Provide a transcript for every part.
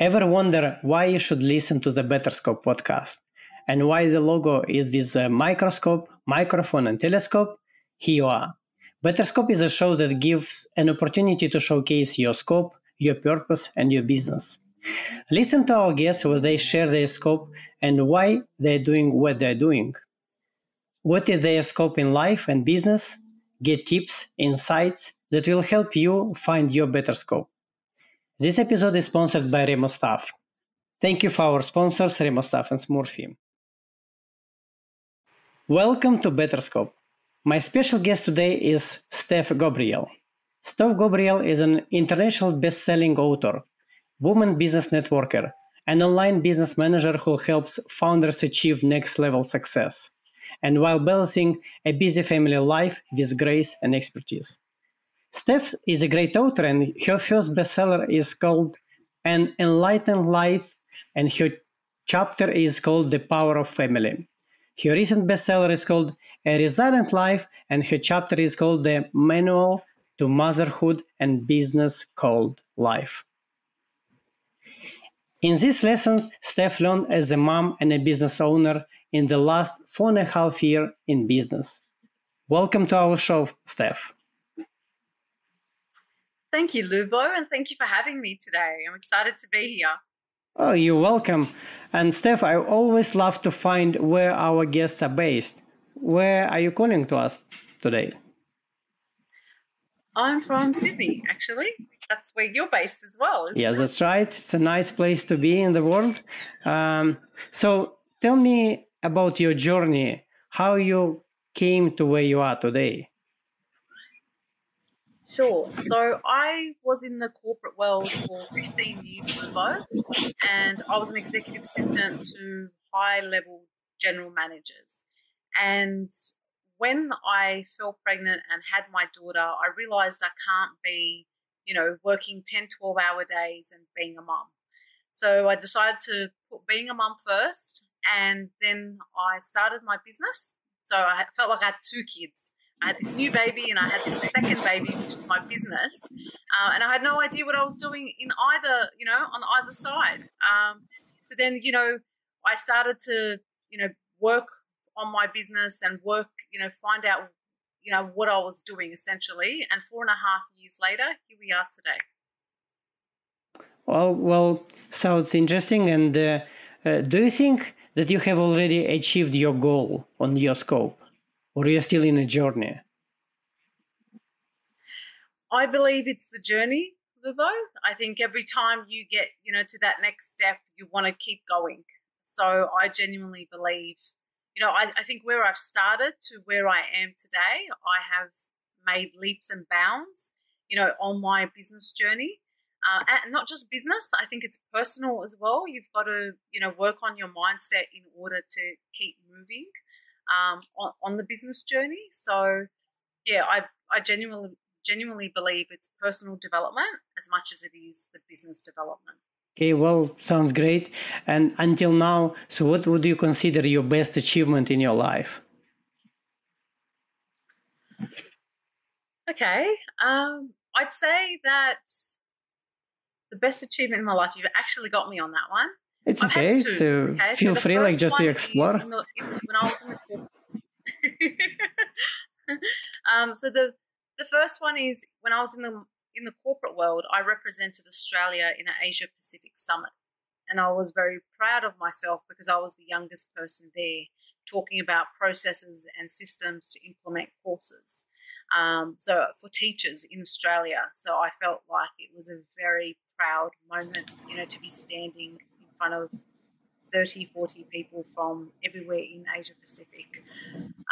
Ever wonder why you should listen to the Betterscope podcast and why the logo is with a microscope, microphone, and telescope? Here you are. Betterscope is a show that gives an opportunity to showcase your scope, your purpose, and your business. Listen to our guests where they share their scope and why they're doing what they're doing. What is their scope in life and business? Get tips, insights that will help you find your better scope. This episode is sponsored by Remote Staff. Thank you for our sponsors, Remote Staff and Smurfy. Welcome to Better Scope. My special guest today is Steph Gobraiel. Steph Gobraiel is an international best-selling author, woman business networker, an online business manager who helps founders achieve next-level success and while balancing a busy family life with grace and expertise. Steph is a great author, and her first bestseller is called An Enlightened Life, and her chapter is called The Power of Family. Her recent bestseller is called A Resilient Life, and her chapter is called The Manual to Motherhood and Business Called Life. In these lessons, Steph learned as a mom and a business owner in the last four and a half year in business. Welcome to our show, Steph. Thank you, Lubo, and thank you for having me today. I'm excited to be here. Oh, you're welcome. And Steph, I always love to find where our guests are based. Where are you calling to us today? I'm from Sydney, actually. That's where you're based as well. Yes, it? that's right. It's a nice place to be in the world. Um, so tell me about your journey, how you came to where you are today. Sure. So I was in the corporate world for 15 years Lubo, and I was an executive assistant to high level general managers. And when I fell pregnant and had my daughter, I realized I can't be, you know, working 10, 12 hour days and being a mum. So I decided to put being a mum first and then I started my business. So I felt like I had two kids. I had this new baby and I had this second baby, which is my business. Uh, and I had no idea what I was doing in either, you know, on either side. Um, so then, you know, I started to, you know, work on my business and work, you know, find out, you know, what I was doing essentially. And four and a half years later, here we are today. Well, well, sounds interesting. And uh, uh, do you think that you have already achieved your goal on your scope, or are you're still in a journey? I believe it's the journey, Lubo. I think every time you get, you know, to that next step, you want to keep going. So I genuinely believe, you know, I, I think where I've started to where I am today, I have made leaps and bounds, you know, on my business journey uh, and not just business. I think it's personal as well. You've got to you know work on your mindset in order to keep moving um, on, on the business journey. So yeah, I I genuinely genuinely believe it's personal development as much as it is the business development. Okay, well, sounds great. And until now, so what would you consider your best achievement in your life? Okay, um, I'd say that the best achievement in my life. You've actually got me on that one. It's okay. So okay? feel so free, like just to explore. The, when I was in the um, so the the first one is when I was in the in the corporate world, I represented Australia in an Asia Pacific summit, and I was very proud of myself because I was the youngest person there, talking about processes and systems to implement courses. Um, so for teachers in Australia, so I felt like it was a very proud moment, you know, to be standing in front of 30, 40 people from everywhere in Asia Pacific.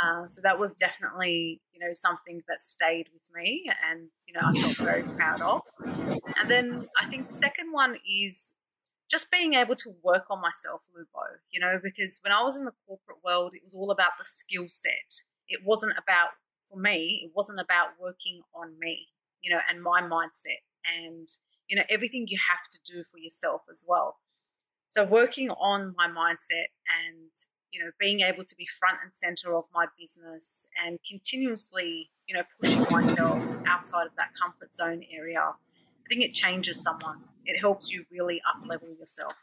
Uh, so that was definitely, you know, something that stayed with me and, you know, I felt very proud of. And then I think the second one is just being able to work on myself, Lubo, you know, because when I was in the corporate world, it was all about the skill set. It wasn't about, for me, it wasn't about working on me, you know, and my mindset and you know everything you have to do for yourself as well so working on my mindset and you know being able to be front and center of my business and continuously you know pushing myself outside of that comfort zone area I think it changes someone. It helps you really up level yourself.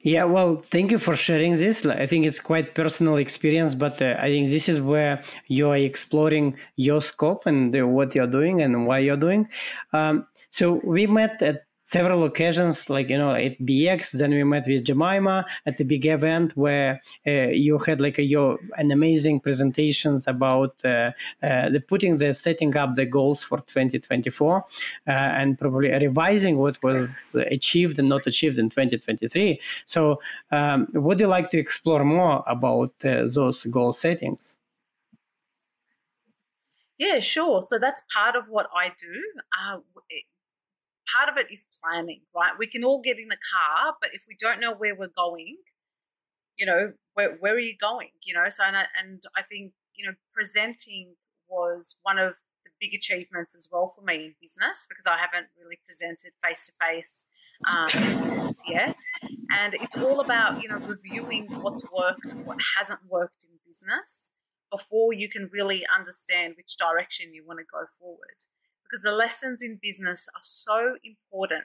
Yeah, well, thank you for sharing this. I think it's quite personal experience, but uh, I think this is where you are exploring your scope and what you're doing and why you're doing. Um, so we met at several occasions, like you know, at BX. Then we met with Jemima at the big event where uh, you had like a, your an amazing presentations about uh, uh, the putting the setting up the goals for 2024 uh, and probably revising what was achieved and not achieved in 2023. So, um, would you like to explore more about uh, those goal settings? Yeah, sure. So that's part of what I do. Uh, part of it is planning, right? We can all get in a car, but if we don't know where we're going, you know, where, where are you going? You know, so and I, and I think you know, presenting was one of the big achievements as well for me in business because I haven't really presented face to face in business yet, and it's all about you know reviewing what's worked, what hasn't worked in business before you can really understand which direction you want to go forward because the lessons in business are so important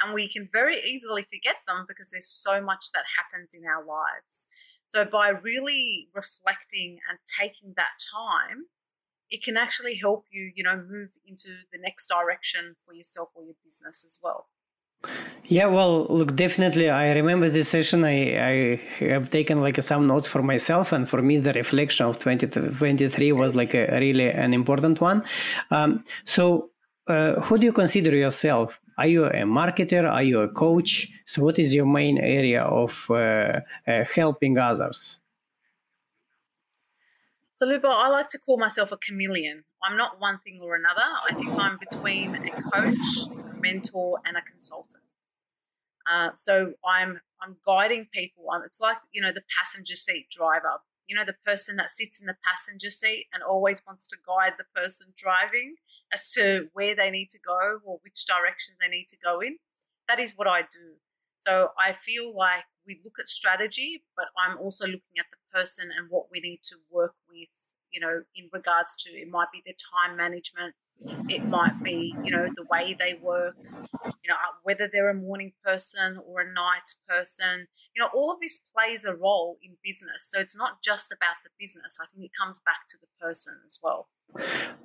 and we can very easily forget them because there's so much that happens in our lives. So, by really reflecting and taking that time, it can actually help you, you know, move into the next direction for yourself or your business as well. Yeah, well, look, definitely. I remember this session. I, I have taken like some notes for myself, and for me, the reflection of 2023 was like a really an important one. Um, so, uh, who do you consider yourself? Are you a marketer? Are you a coach? So, what is your main area of uh, uh, helping others? So, Lubo, I like to call myself a chameleon. I'm not one thing or another. I think I'm between a coach, mentor, and a consultant. Uh, so I'm I'm guiding people. Um, it's like you know the passenger seat driver. You know the person that sits in the passenger seat and always wants to guide the person driving as to where they need to go or which direction they need to go in. That is what I do. So I feel like we look at strategy, but I'm also looking at the person and what we need to work with, you know, in regards to it might be their time management, it might be, you know, the way they work, you know, uh, whether they're a morning person or a night person. You know, all of this plays a role in business. So it's not just about the business. I think it comes back to the person as well.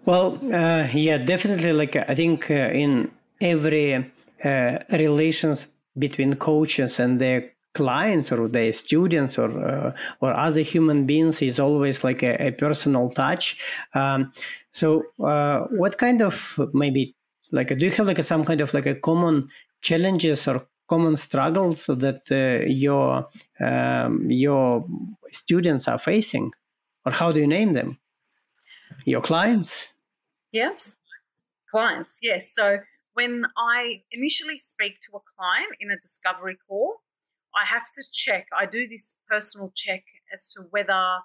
Well, uh, yeah, definitely. Like I think uh, in every uh, relations between coaches and their clients or their students or uh, or other human beings is always like a, a personal touch. Um, so, uh, what kind of maybe like do you have like some kind of like a common challenges or common struggles that uh, your um, your students are facing, or how do you name them? Your clients? Yep, clients. Yes. So when I initially speak to a client in a discovery call, I have to check. I do this personal check as to whether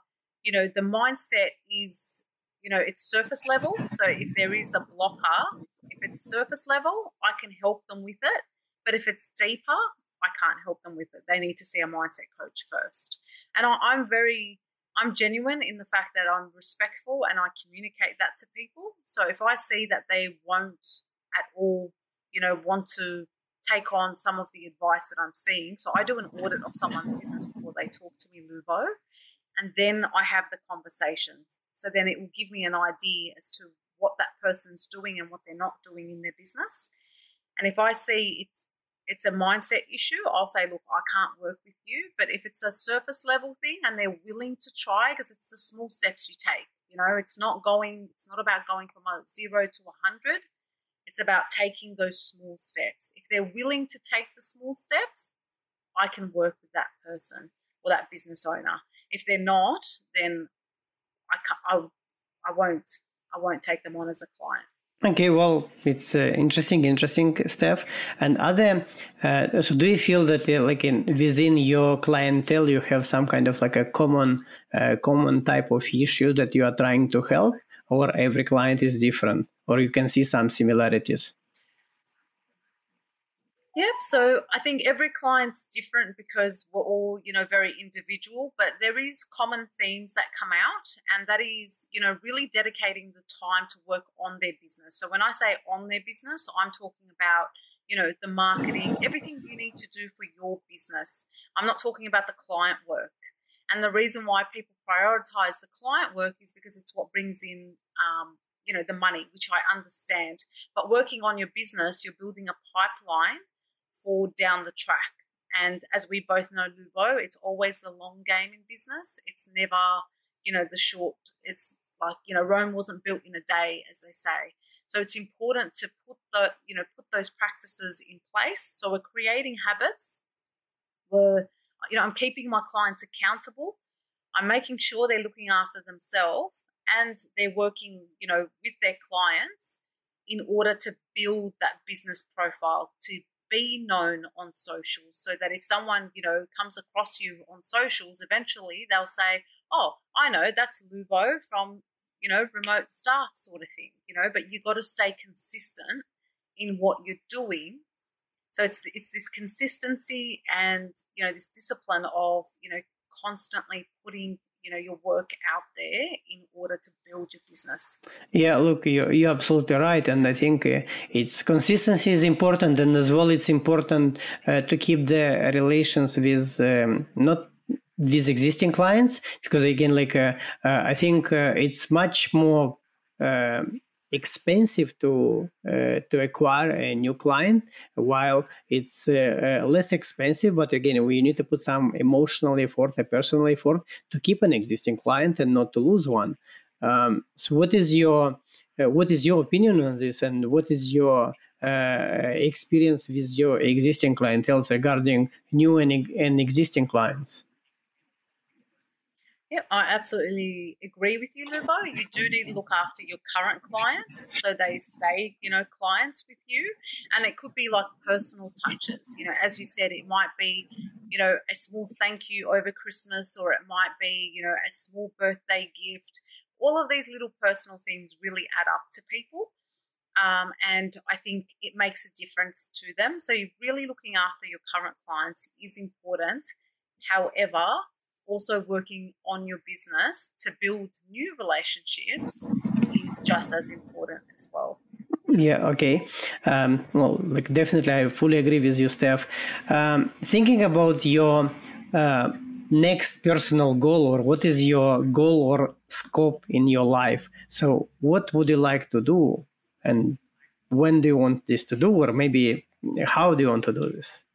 you know the mindset is you know it's surface level. So if there is a blocker, if it's surface level, I can help them with it. But if it's deeper, I can't help them with it. They need to see a mindset coach first. And I, I'm very I'm genuine in the fact that I'm respectful and I communicate that to people. So if I see that they won't at all, you know, want to take on some of the advice that I'm seeing, so I do an audit of someone's business before they talk to me, Lubo, and then I have the conversations. So then it will give me an idea as to what that person's doing and what they're not doing in their business. And if I see it's it's a mindset issue, I'll say, look, I can't work with you. But if it's a surface level thing and they're willing to try, because it's the small steps you take, you know, it's not going, it's not about going from a zero to a hundred. It's about taking those small steps. If they're willing to take the small steps, I can work with that person or that business owner. If they're not, then I, I, I won't, I won't take them on as a client. Okay, well, it's uh, interesting, interesting stuff. And other, uh, so do you feel that uh, like in within your clientele, you have some kind of like a common, uh, common type of issue that you are trying to help, or every client is different, or you can see some similarities? Yep. So I think every client's different because we're all, you know, very individual, but there is common themes that come out, and that is, you know, really dedicating the time to work on their business. So when I say on their business, I'm talking about, you know, the marketing, everything you need to do for your business. I'm not talking about the client work. And the reason why people prioritize the client work is because it's what brings in um, you know the money which i understand but working on your business you're building a pipeline for down the track. And as we both know lubo it's always the long game in business. It's never you know the short it's like you know rome wasn't built in a day as they say. So it's important to put the you know put those practices in place. So we're creating habits. We're you know i'm keeping my clients accountable. I'm making sure they're looking after themselves and they're working, you know, with their clients in order to build that business profile to be known on socials so that if someone, you know, comes across you on socials, eventually they'll say, Oh, I know that's Lubo from, you know, remote staff sort of thing, you know, but you got to stay consistent in what you're doing. So it's it's this consistency and you know this discipline of you know constantly putting you know your work out there in order to build your business. Yeah look you're, you're absolutely right and i think uh, it's consistency is important and as well it's important uh, to keep the relations with um, not these existing clients because again like uh, uh i think uh, it's much more expensive to uh, to acquire a new client while it's uh, uh, less expensive but again we need to put some emotional effort a personal effort to keep an existing client and not to lose one. Um, so what is your uh, what is your opinion on this and what is your uh, experience with your existing clientele regarding new and, and existing clients yeah, I absolutely agree with you, Lubo. You do need to look after your current clients so they stay, you know, clients with you. And it could be like personal touches. You know, as you said, it might be, you know, a small thank you over Christmas, or it might be, you know, a small birthday gift. All of these little personal things really add up to people. Um, and I think it makes a difference to them. So, really looking after your current clients is important. However, also working on your business to build new relationships is just as important as well. Yeah, okay. Um, well, like definitely, I fully agree with you, Steph. Um, thinking about your uh, next personal goal, or what is your goal or scope in your life? So, what would you like to do, and when do you want this to do, or maybe how do you want to do this?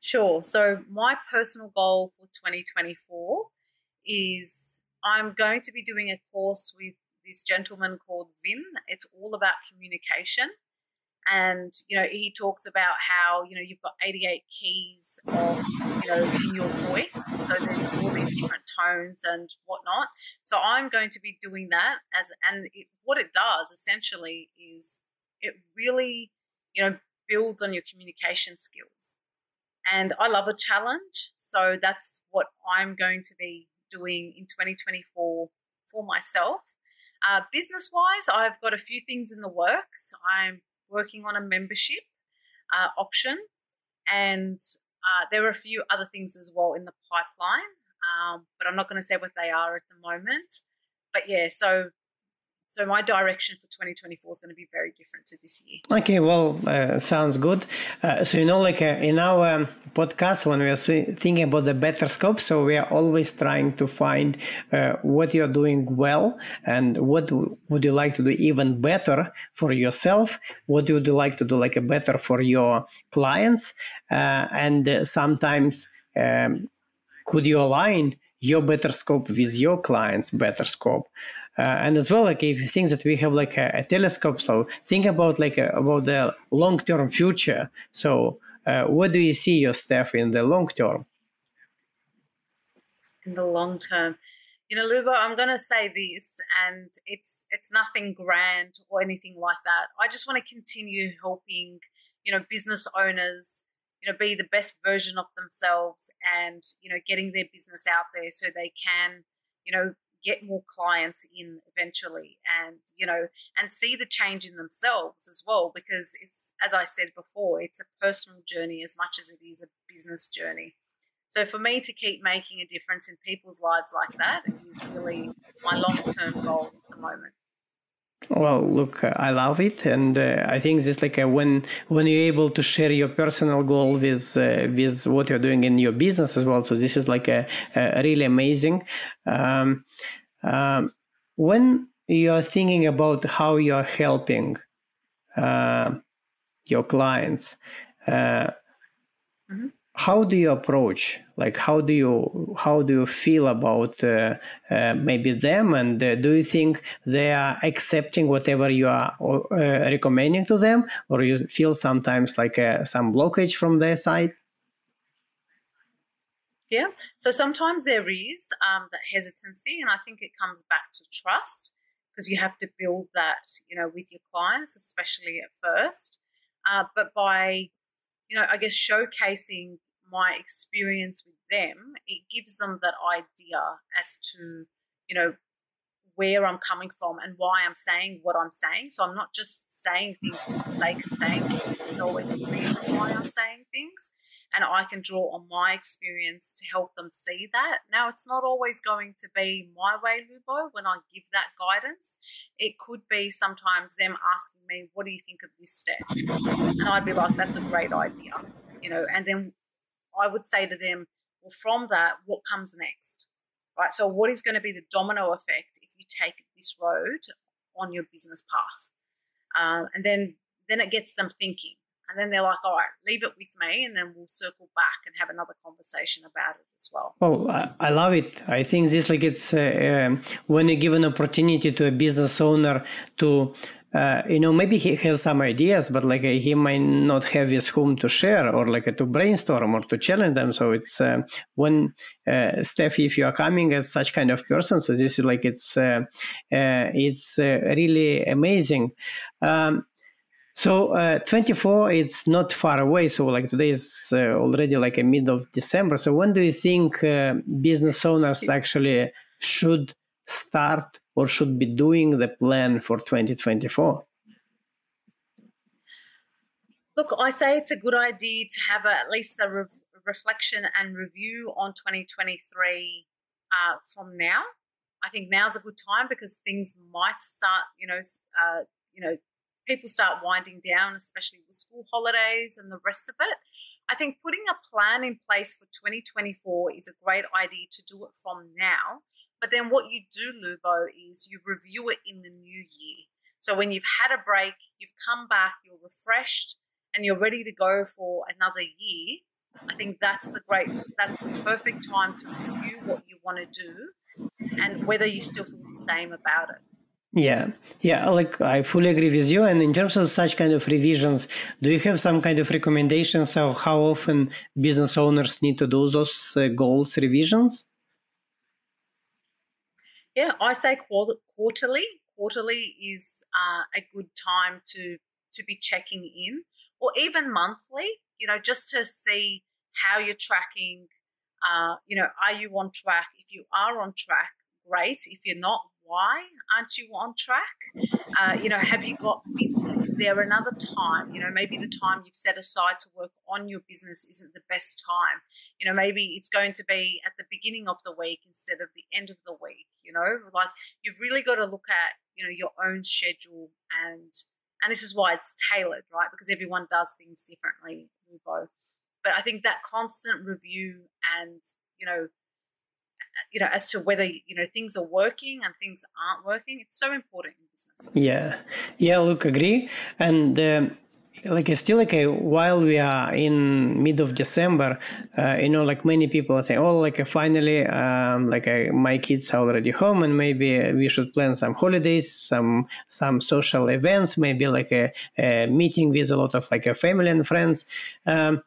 Sure. So, my personal goal for 2024 is I'm going to be doing a course with this gentleman called Vin. It's all about communication. And, you know, he talks about how, you know, you've got 88 keys of, you know, in your voice. So there's all these different tones and whatnot. So I'm going to be doing that as, and it, what it does essentially is it really, you know, builds on your communication skills. And I love a challenge. So that's what I'm going to be doing in 2024 for myself. Uh, business wise, I've got a few things in the works. I'm working on a membership uh, option, and uh, there are a few other things as well in the pipeline, um, but I'm not going to say what they are at the moment. But yeah, so so my direction for 2024 is going to be very different to this year. Okay, well, uh, sounds good. Uh, so you know, like uh, in our um, podcast, when we are thinking about the better scope, so we are always trying to find uh, what you are doing well and what would you like to do even better for yourself. What would you like to do like a better for your clients, uh, and uh, sometimes um, could you align your better scope with your clients' better scope? Uh, and as well like if you think that we have like a, a telescope so think about like a, about the long term future. So uh, what do you see your staff in the long term? In the long term. You know lubo i'm going to say this and it's it's nothing grand or anything like that. I just want to continue helping you know business owners you know be the best version of themselves and you know getting their business out there so they can you know get more clients in eventually and you know and see the change in themselves as well because it's as i said before it's a personal journey as much as it is a business journey. So for me to keep making a difference in people's lives like that is really my long-term goal at the moment well, look, I love it, and uh, I think this is like uh, when when you're able to share your personal goal with uh, with what you're doing in your business as well. So this is like a, a really amazing. Um, um, when you're thinking about how you're helping uh, your clients, uh, mm-hmm how do you approach like how do you how do you feel about uh, uh, maybe them? And uh, do you think they are accepting whatever you are uh, recommending to them? Or you feel sometimes like uh, some blockage from their side? Yeah. So sometimes there is um, that hesitancy and i think it comes back to trust because you have to build that you know with your clients especially at first. Uh, but by you know, I guess showcasing my experience with them, it gives them that idea as to, you know, where I'm coming from and why I'm saying what I'm saying. So I'm not just saying things for the sake of saying things. There's always a reason why I'm saying things. And I can draw on my experience to help them see that. Now, it's not always going to be my way, Lubo, when I give that guidance. It could be sometimes them asking me, What do you think of this step? And I'd be like, That's a great idea. You know, and then I would say to them, well, from that, what comes next? Right. So, what is going to be the domino effect if you take this road on your business path? Um, and then, then it gets them thinking. And then they're like, all right, leave it with me, and then we'll circle back and have another conversation about it as well. Well, I love it. I think this like it's uh, um, when you give an opportunity to a business owner to uh, you know, maybe he has some ideas, but like uh, he might not have with whom to share or like uh, to brainstorm or to challenge them. So it's uh, when uh, Steph, if you are coming as such kind of person, so this is like it's uh, it's really amazing. Um, so uh, 24, it's not far away. So like today is uh, already like a mid of December. So when do you think uh, business owners actually should start or should be doing the plan for 2024? Look, I say it's a good idea to have a, at least a re- reflection and review on 2023 uh, from now. I think now's a good time because things might start, you know, uh, you know, people start winding down, especially with school holidays and the rest of it. I think putting a plan in place for 2024 is a great idea to do it from now but then what you do, Lubo, is you review it in the new year. So when you've had a break, you've come back, you're refreshed, and you're ready to go for another year. I think that's the great, that's the perfect time to review what you want to do and whether you still feel the same about it. Yeah, yeah, like I fully agree with you. And in terms of such kind of revisions, do you have some kind of recommendations of how often business owners need to do those uh, goals revisions? Yeah, I say quarterly. Quarterly is uh, a good time to to be checking in, or even monthly. You know, just to see how you're tracking. Uh, you know, are you on track? If you are on track, great. If you're not, why aren't you on track? Uh, you know, have you got business? Is there another time? You know, maybe the time you've set aside to work on your business isn't the best time. You know, maybe it's going to be at the beginning of the week instead of the end of the week. You know, like you've really got to look at you know your own schedule and and this is why it's tailored, right? Because everyone does things differently. But I think that constant review and you know you know as to whether you know things are working and things aren't working it's so important in business. Yeah. Yeah look agree. And um, like it's still like a, while we are in mid of december uh, you know like many people are saying oh like uh, finally um, like uh, my kids are already home and maybe we should plan some holidays some some social events maybe like a, a meeting with a lot of like a family and friends. Um,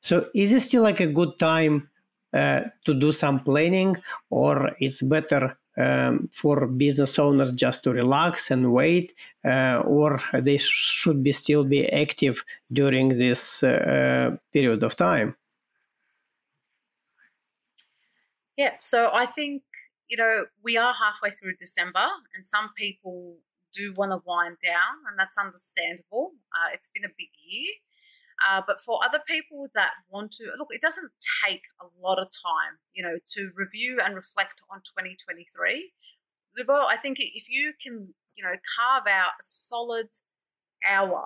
so is it still like a good time uh, to do some planning, or it's better um, for business owners just to relax and wait, uh, or they should be still be active during this uh, period of time? Yeah, so I think you know, we are halfway through December, and some people do want to wind down, and that's understandable. Uh, it's been a big year. Uh, but for other people that want to look, it doesn't take a lot of time, you know, to review and reflect on 2023. Lubo, I think if you can, you know, carve out a solid hour,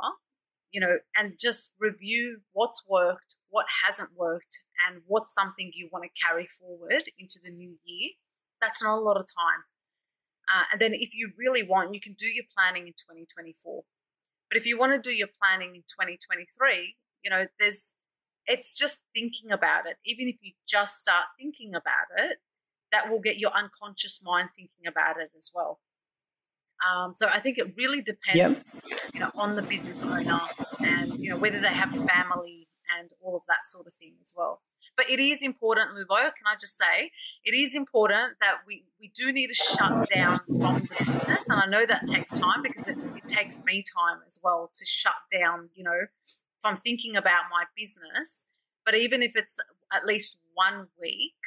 you know, and just review what's worked, what hasn't worked, and what's something you want to carry forward into the new year, that's not a lot of time. Uh, and then if you really want, you can do your planning in 2024. But if you want to do your planning in 2023, you know, there's it's just thinking about it. Even if you just start thinking about it, that will get your unconscious mind thinking about it as well. Um, so I think it really depends, yep. you know, on the business owner and you know whether they have family and all of that sort of thing as well. But it is important, Lubo, can I just say, it is important that we, we do need to shut down from the business. And I know that takes time because it, it takes me time as well to shut down, you know, from thinking about my business. But even if it's at least one week,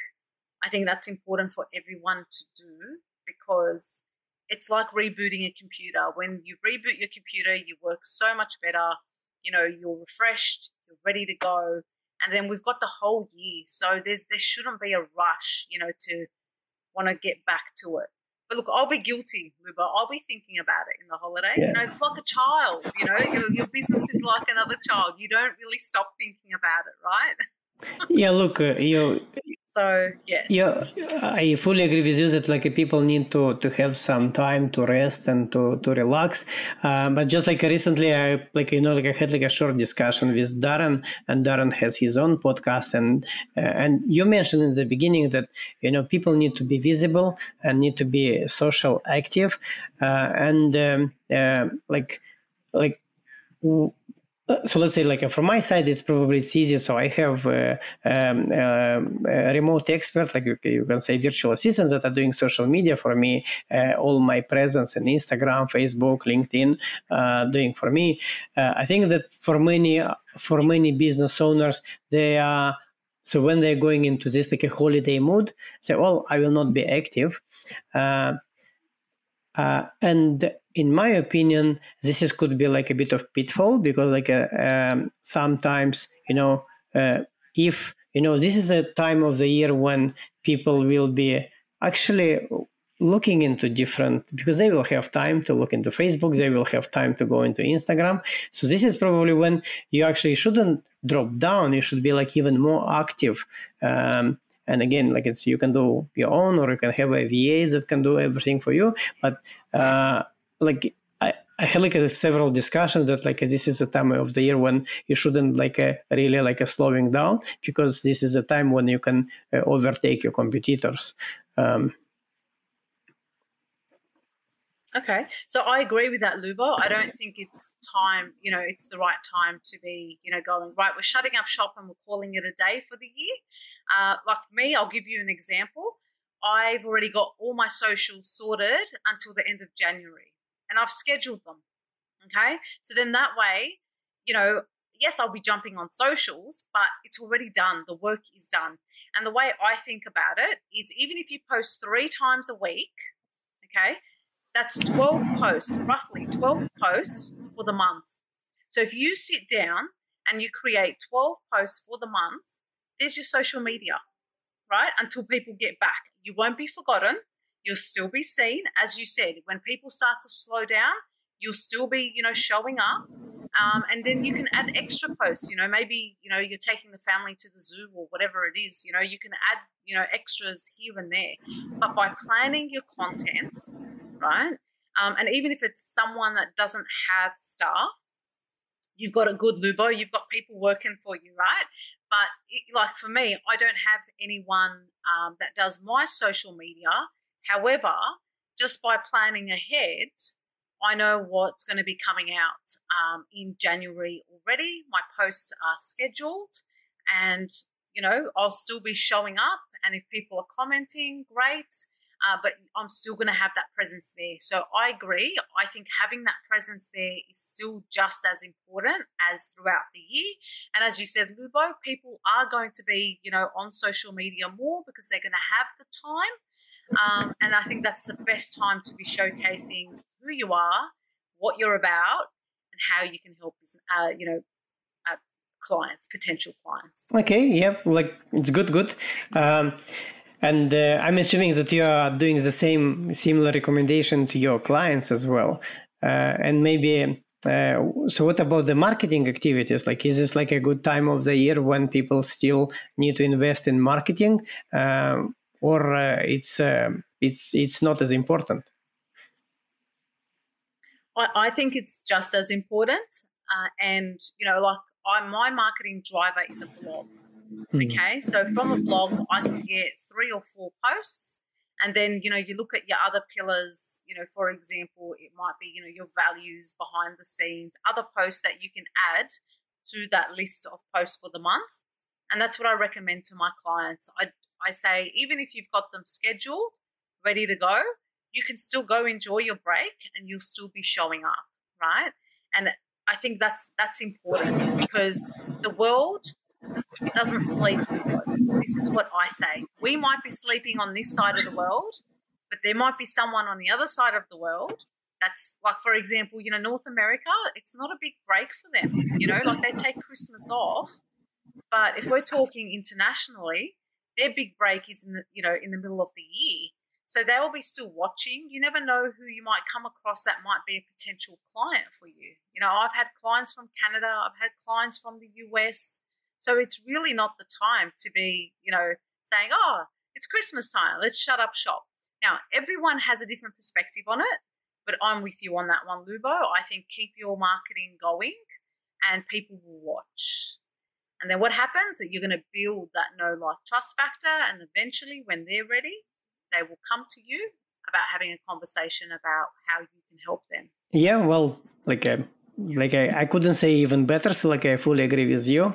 I think that's important for everyone to do because it's like rebooting a computer. When you reboot your computer, you work so much better. You know, you're refreshed, you're ready to go and then we've got the whole year. So there's there shouldn't be a rush, you know, to want to get back to it. But look, I'll be guilty, Lubo. I'll be thinking about it in the holidays. Yeah. You know, it's like a child. You know, your, your business is like another child. You don't really stop thinking about it, right? yeah, look, uh, you so yes. Yeah, I fully agree with you that like people need to to have some time to rest and to to relax. Uh, but just like recently, I like you know like I had like a short discussion with Darren, and Darren has his own podcast, and uh, and you mentioned in the beginning that you know people need to be visible and need to be social active, uh, and um, uh, like like so let's say like from my side it's probably it's easy so i have uh, um, uh, a remote expert like you, you, can say virtual assistants that are doing social media for me uh, all my presence in instagram facebook linkedin uh, doing for me. Uh, i think that for many for many business owners they are so when they're going into this like a holiday mood say well i will not be active. Uh, and in my opinion, this is could be like a bit of pitfall because like uh, um, sometimes you know uh, if you know this is a time of the year when people will be actually looking into different because they will have time to look into facebook they will have time to go into instagram. So this is probably when you actually shouldn't drop down. You should be like even more active. Um, and again like it's you can do your own or you can have a va that can do everything for you. But uh, like I, I had like a, several discussions that like this is the time of the year when you shouldn't like a, really like a slowing down because this is the time when you can uh, overtake your competitors. Um, Okay, so I agree with that, Lubo. I don't think it's time, you know, it's the right time to be, you know, going, right, we're shutting up shop and we're calling it a day for the year. Uh, like me, I'll give you an example. I've already got all my socials sorted until the end of January and I've scheduled them. Okay. So then that way, you know, yes, I'll be jumping on socials, but it's already done. The work is done. And the way I think about it is even if you post three times a week, okay, that's 12 posts, roughly 12 posts for the month. So if you sit down and you create 12 posts for the month, there's your social media, right? Until people get back. You won't be forgotten. You'll still be seen, as you said. When people start to slow down, you'll still be, you know, showing up. Um, and then you can add extra posts. You know, maybe you know you're taking the family to the zoo or whatever it is. You know, you can add you know extras here and there. But by planning your content, right? Um, and even if it's someone that doesn't have staff, you've got a good lubo, you've got people working for you, right? But it, like for me, I don't have anyone um, that does my social media However, just by planning ahead, I know what's going to be coming out um, in January already. My posts are scheduled, and you know I'll still be showing up. And if people are commenting, great. Uh, but I'm still going to have that presence there. So I agree. I think having that presence there is still just as important as throughout the year. And as you said, Lubo, people are going to be, you know, on social media more because they're going to have the time Um, and I think that's the best time to be showcasing who you are, what you're about, and how you can help, uh, you know, uh, clients, potential clients. Okay, yeah, like it's good, good. Um, and uh, I'm assuming that you are doing the same similar recommendation to your clients as well. Uh, and maybe uh, so what about the marketing activities like is this like a good time of the year when people still need to invest in marketing uh, or uh, it's uh, it's it's not as important? I, I think it's just as important uh, and you know like I, my marketing driver is a blog mm-hmm. okay? So from a blog i can get three or four posts and then you know you look at your other pillars you know for example it might be you know your values behind the scenes other posts that you can add to that list of posts for the month and that's what i recommend to my clients i i say even if you've got them scheduled ready to go you can still go enjoy your break and you'll still be showing up right and i think that's that's important because the world doesn't sleep this is what I say. We might be sleeping on this side of the world, but there might be someone on the other side of the world that's like, for example, you know, North America, it's not a big break for them. You know, like they take Christmas off. But if we're talking internationally, their big break is in the, you know, in the middle of the year. So they'll be still watching. You never know who you might come across that might be a potential client for you. You know, I've had clients from Canada, I've had clients from the US, so it's really not the time to be, you know, saying, oh, it's Christmas time, let's shut up shop. Now, everyone has a different perspective on it, but I'm with you on that one, Lubo. I think keep your marketing going and people will watch. And then what happens? That you're going to build that no like trust factor, and eventually, when they're ready, they will come to you about having a conversation about how you can help them. Yeah, well, like uh, like I, I couldn't say even better so like i fully agree with you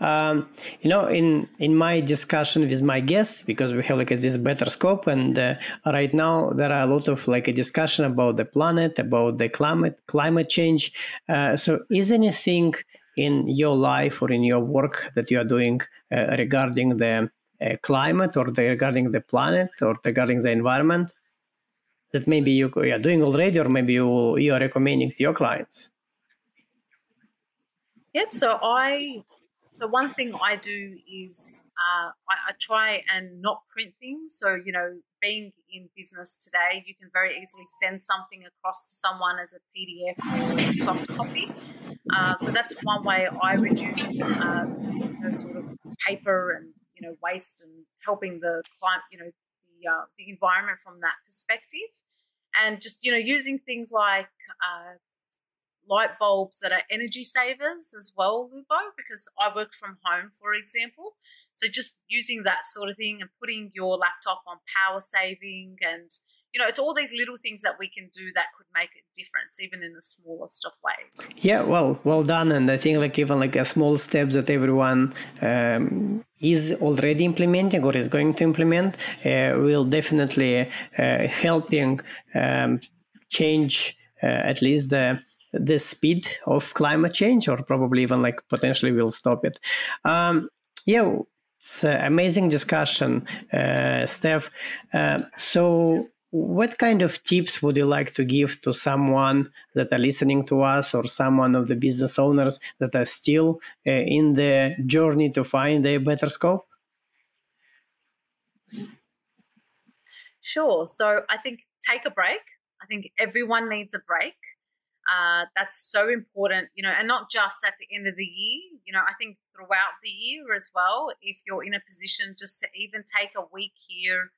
um, you know in in my discussion with my guests because we have like a, this better scope and uh, right now there are a lot of like a discussion about the planet about the climate climate change uh, so is anything in your life or in your work that you are doing uh, regarding the uh, climate or the, regarding the planet or regarding the environment that maybe you, you are doing already or maybe you, you are recommending to your clients Yep. So I, so one thing I do is uh, I, I, try and not print things. So you know, being in business today, you can very easily send something across to someone as a PDF or a soft copy. Uh, so that's one way I reduced uh, know, sort of paper and you know waste and helping the client, you know, the uh, the environment from that perspective, and just you know using things like uh, light bulbs that are energy savers as well, Lubo, because I work from home, for example. So just using that sort of thing and putting your laptop on power saving and you know, it's all these little things that we can do that could make a difference, even in the smallest of ways. Yeah, well, well done, and I think like even like a small steps that everyone um, is already implementing or is going to implement uh, will definitely uh, helping um, change uh, at least the the speed of climate change or probably even like potentially will stop it. Um, yeah it's an amazing discussion uh, steph. Uh, so what kind of tips would you like to give to someone that are listening to us or someone of the business owners that are still uh, in the journey to find a better scope? Sure. So i think take a break. I think everyone needs a break uh, that's so important, you know, and not just at the end of the year, you know, I think throughout the year as well, if you're in a position just to even take a week here,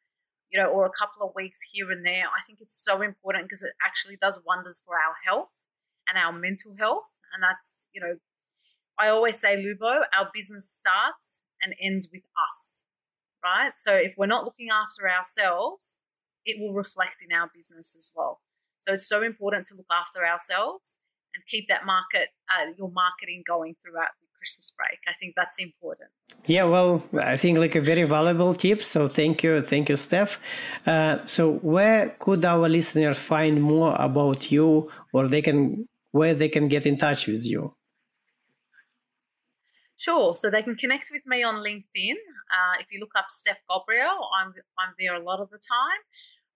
you know, or a couple of weeks here and there, I think it's so important because it actually does wonders for our health and our mental health. And that's, you know, I always say, Lubo, our business starts and ends with us, right? So if we're not looking after ourselves, it will reflect in our business as well. So it's so important to look after ourselves and keep that market, uh, your marketing going throughout the Christmas break. I think that's important. Yeah, well, I think like a very valuable tip. So thank you, thank you, Steph. Uh, so where could our listeners find more about you, or they can where they can get in touch with you? Sure. So they can connect with me on LinkedIn. Uh, if you look up Steph Gobraiel, I'm I'm there a lot of the time.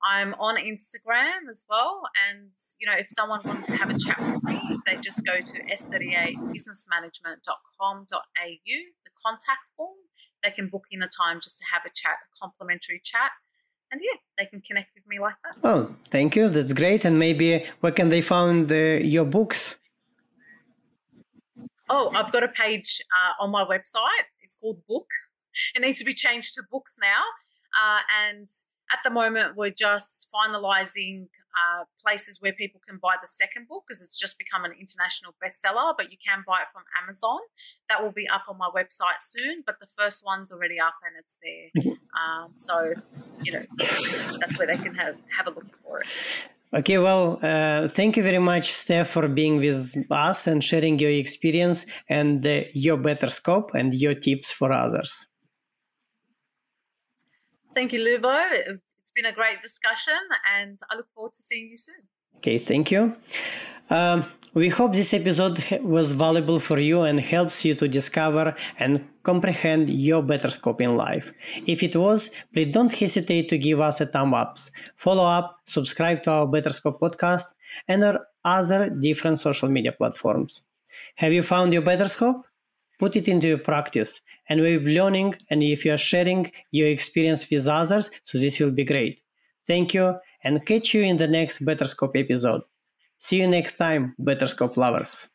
I'm on Instagram as well. And, you know, if someone wanted to have a chat with me, they just go to s38businessmanagement.com.au, the contact form, they can book in a time just to have a chat, a complimentary chat. And yeah, they can connect with me like that. Oh, thank you. That's great. And maybe where can they find uh, your books? Oh, I've got a page uh, on my website. It's called Book. It needs to be changed to Books now. Uh, and at the moment, we're just finalising uh, places where people can buy the second book because it's just become an international bestseller, but you can buy it from Amazon. That will be up on my website soon, but the first one's already up and it's there. Um, so, you know, that's where they can have, have a look for it. Okay, well, uh, thank you very much, Steph, for being with us and sharing your experience and uh, your better scope and your tips for others. Thank you, Lubo. It's been a great discussion, and I look forward to seeing you soon. Okay, thank you. Um, we hope this episode was valuable for you and helps you to discover and comprehend your better scope in life. If it was, please don't hesitate to give us a thumb up, follow up, subscribe to our Better Scope podcast, and our other different social media platforms. Have you found your better scope? Put it into your practice. And with learning and if you are sharing your experience with others so this will be great. Thank you and catch you in the next better scope episode. See you next time better scope lovers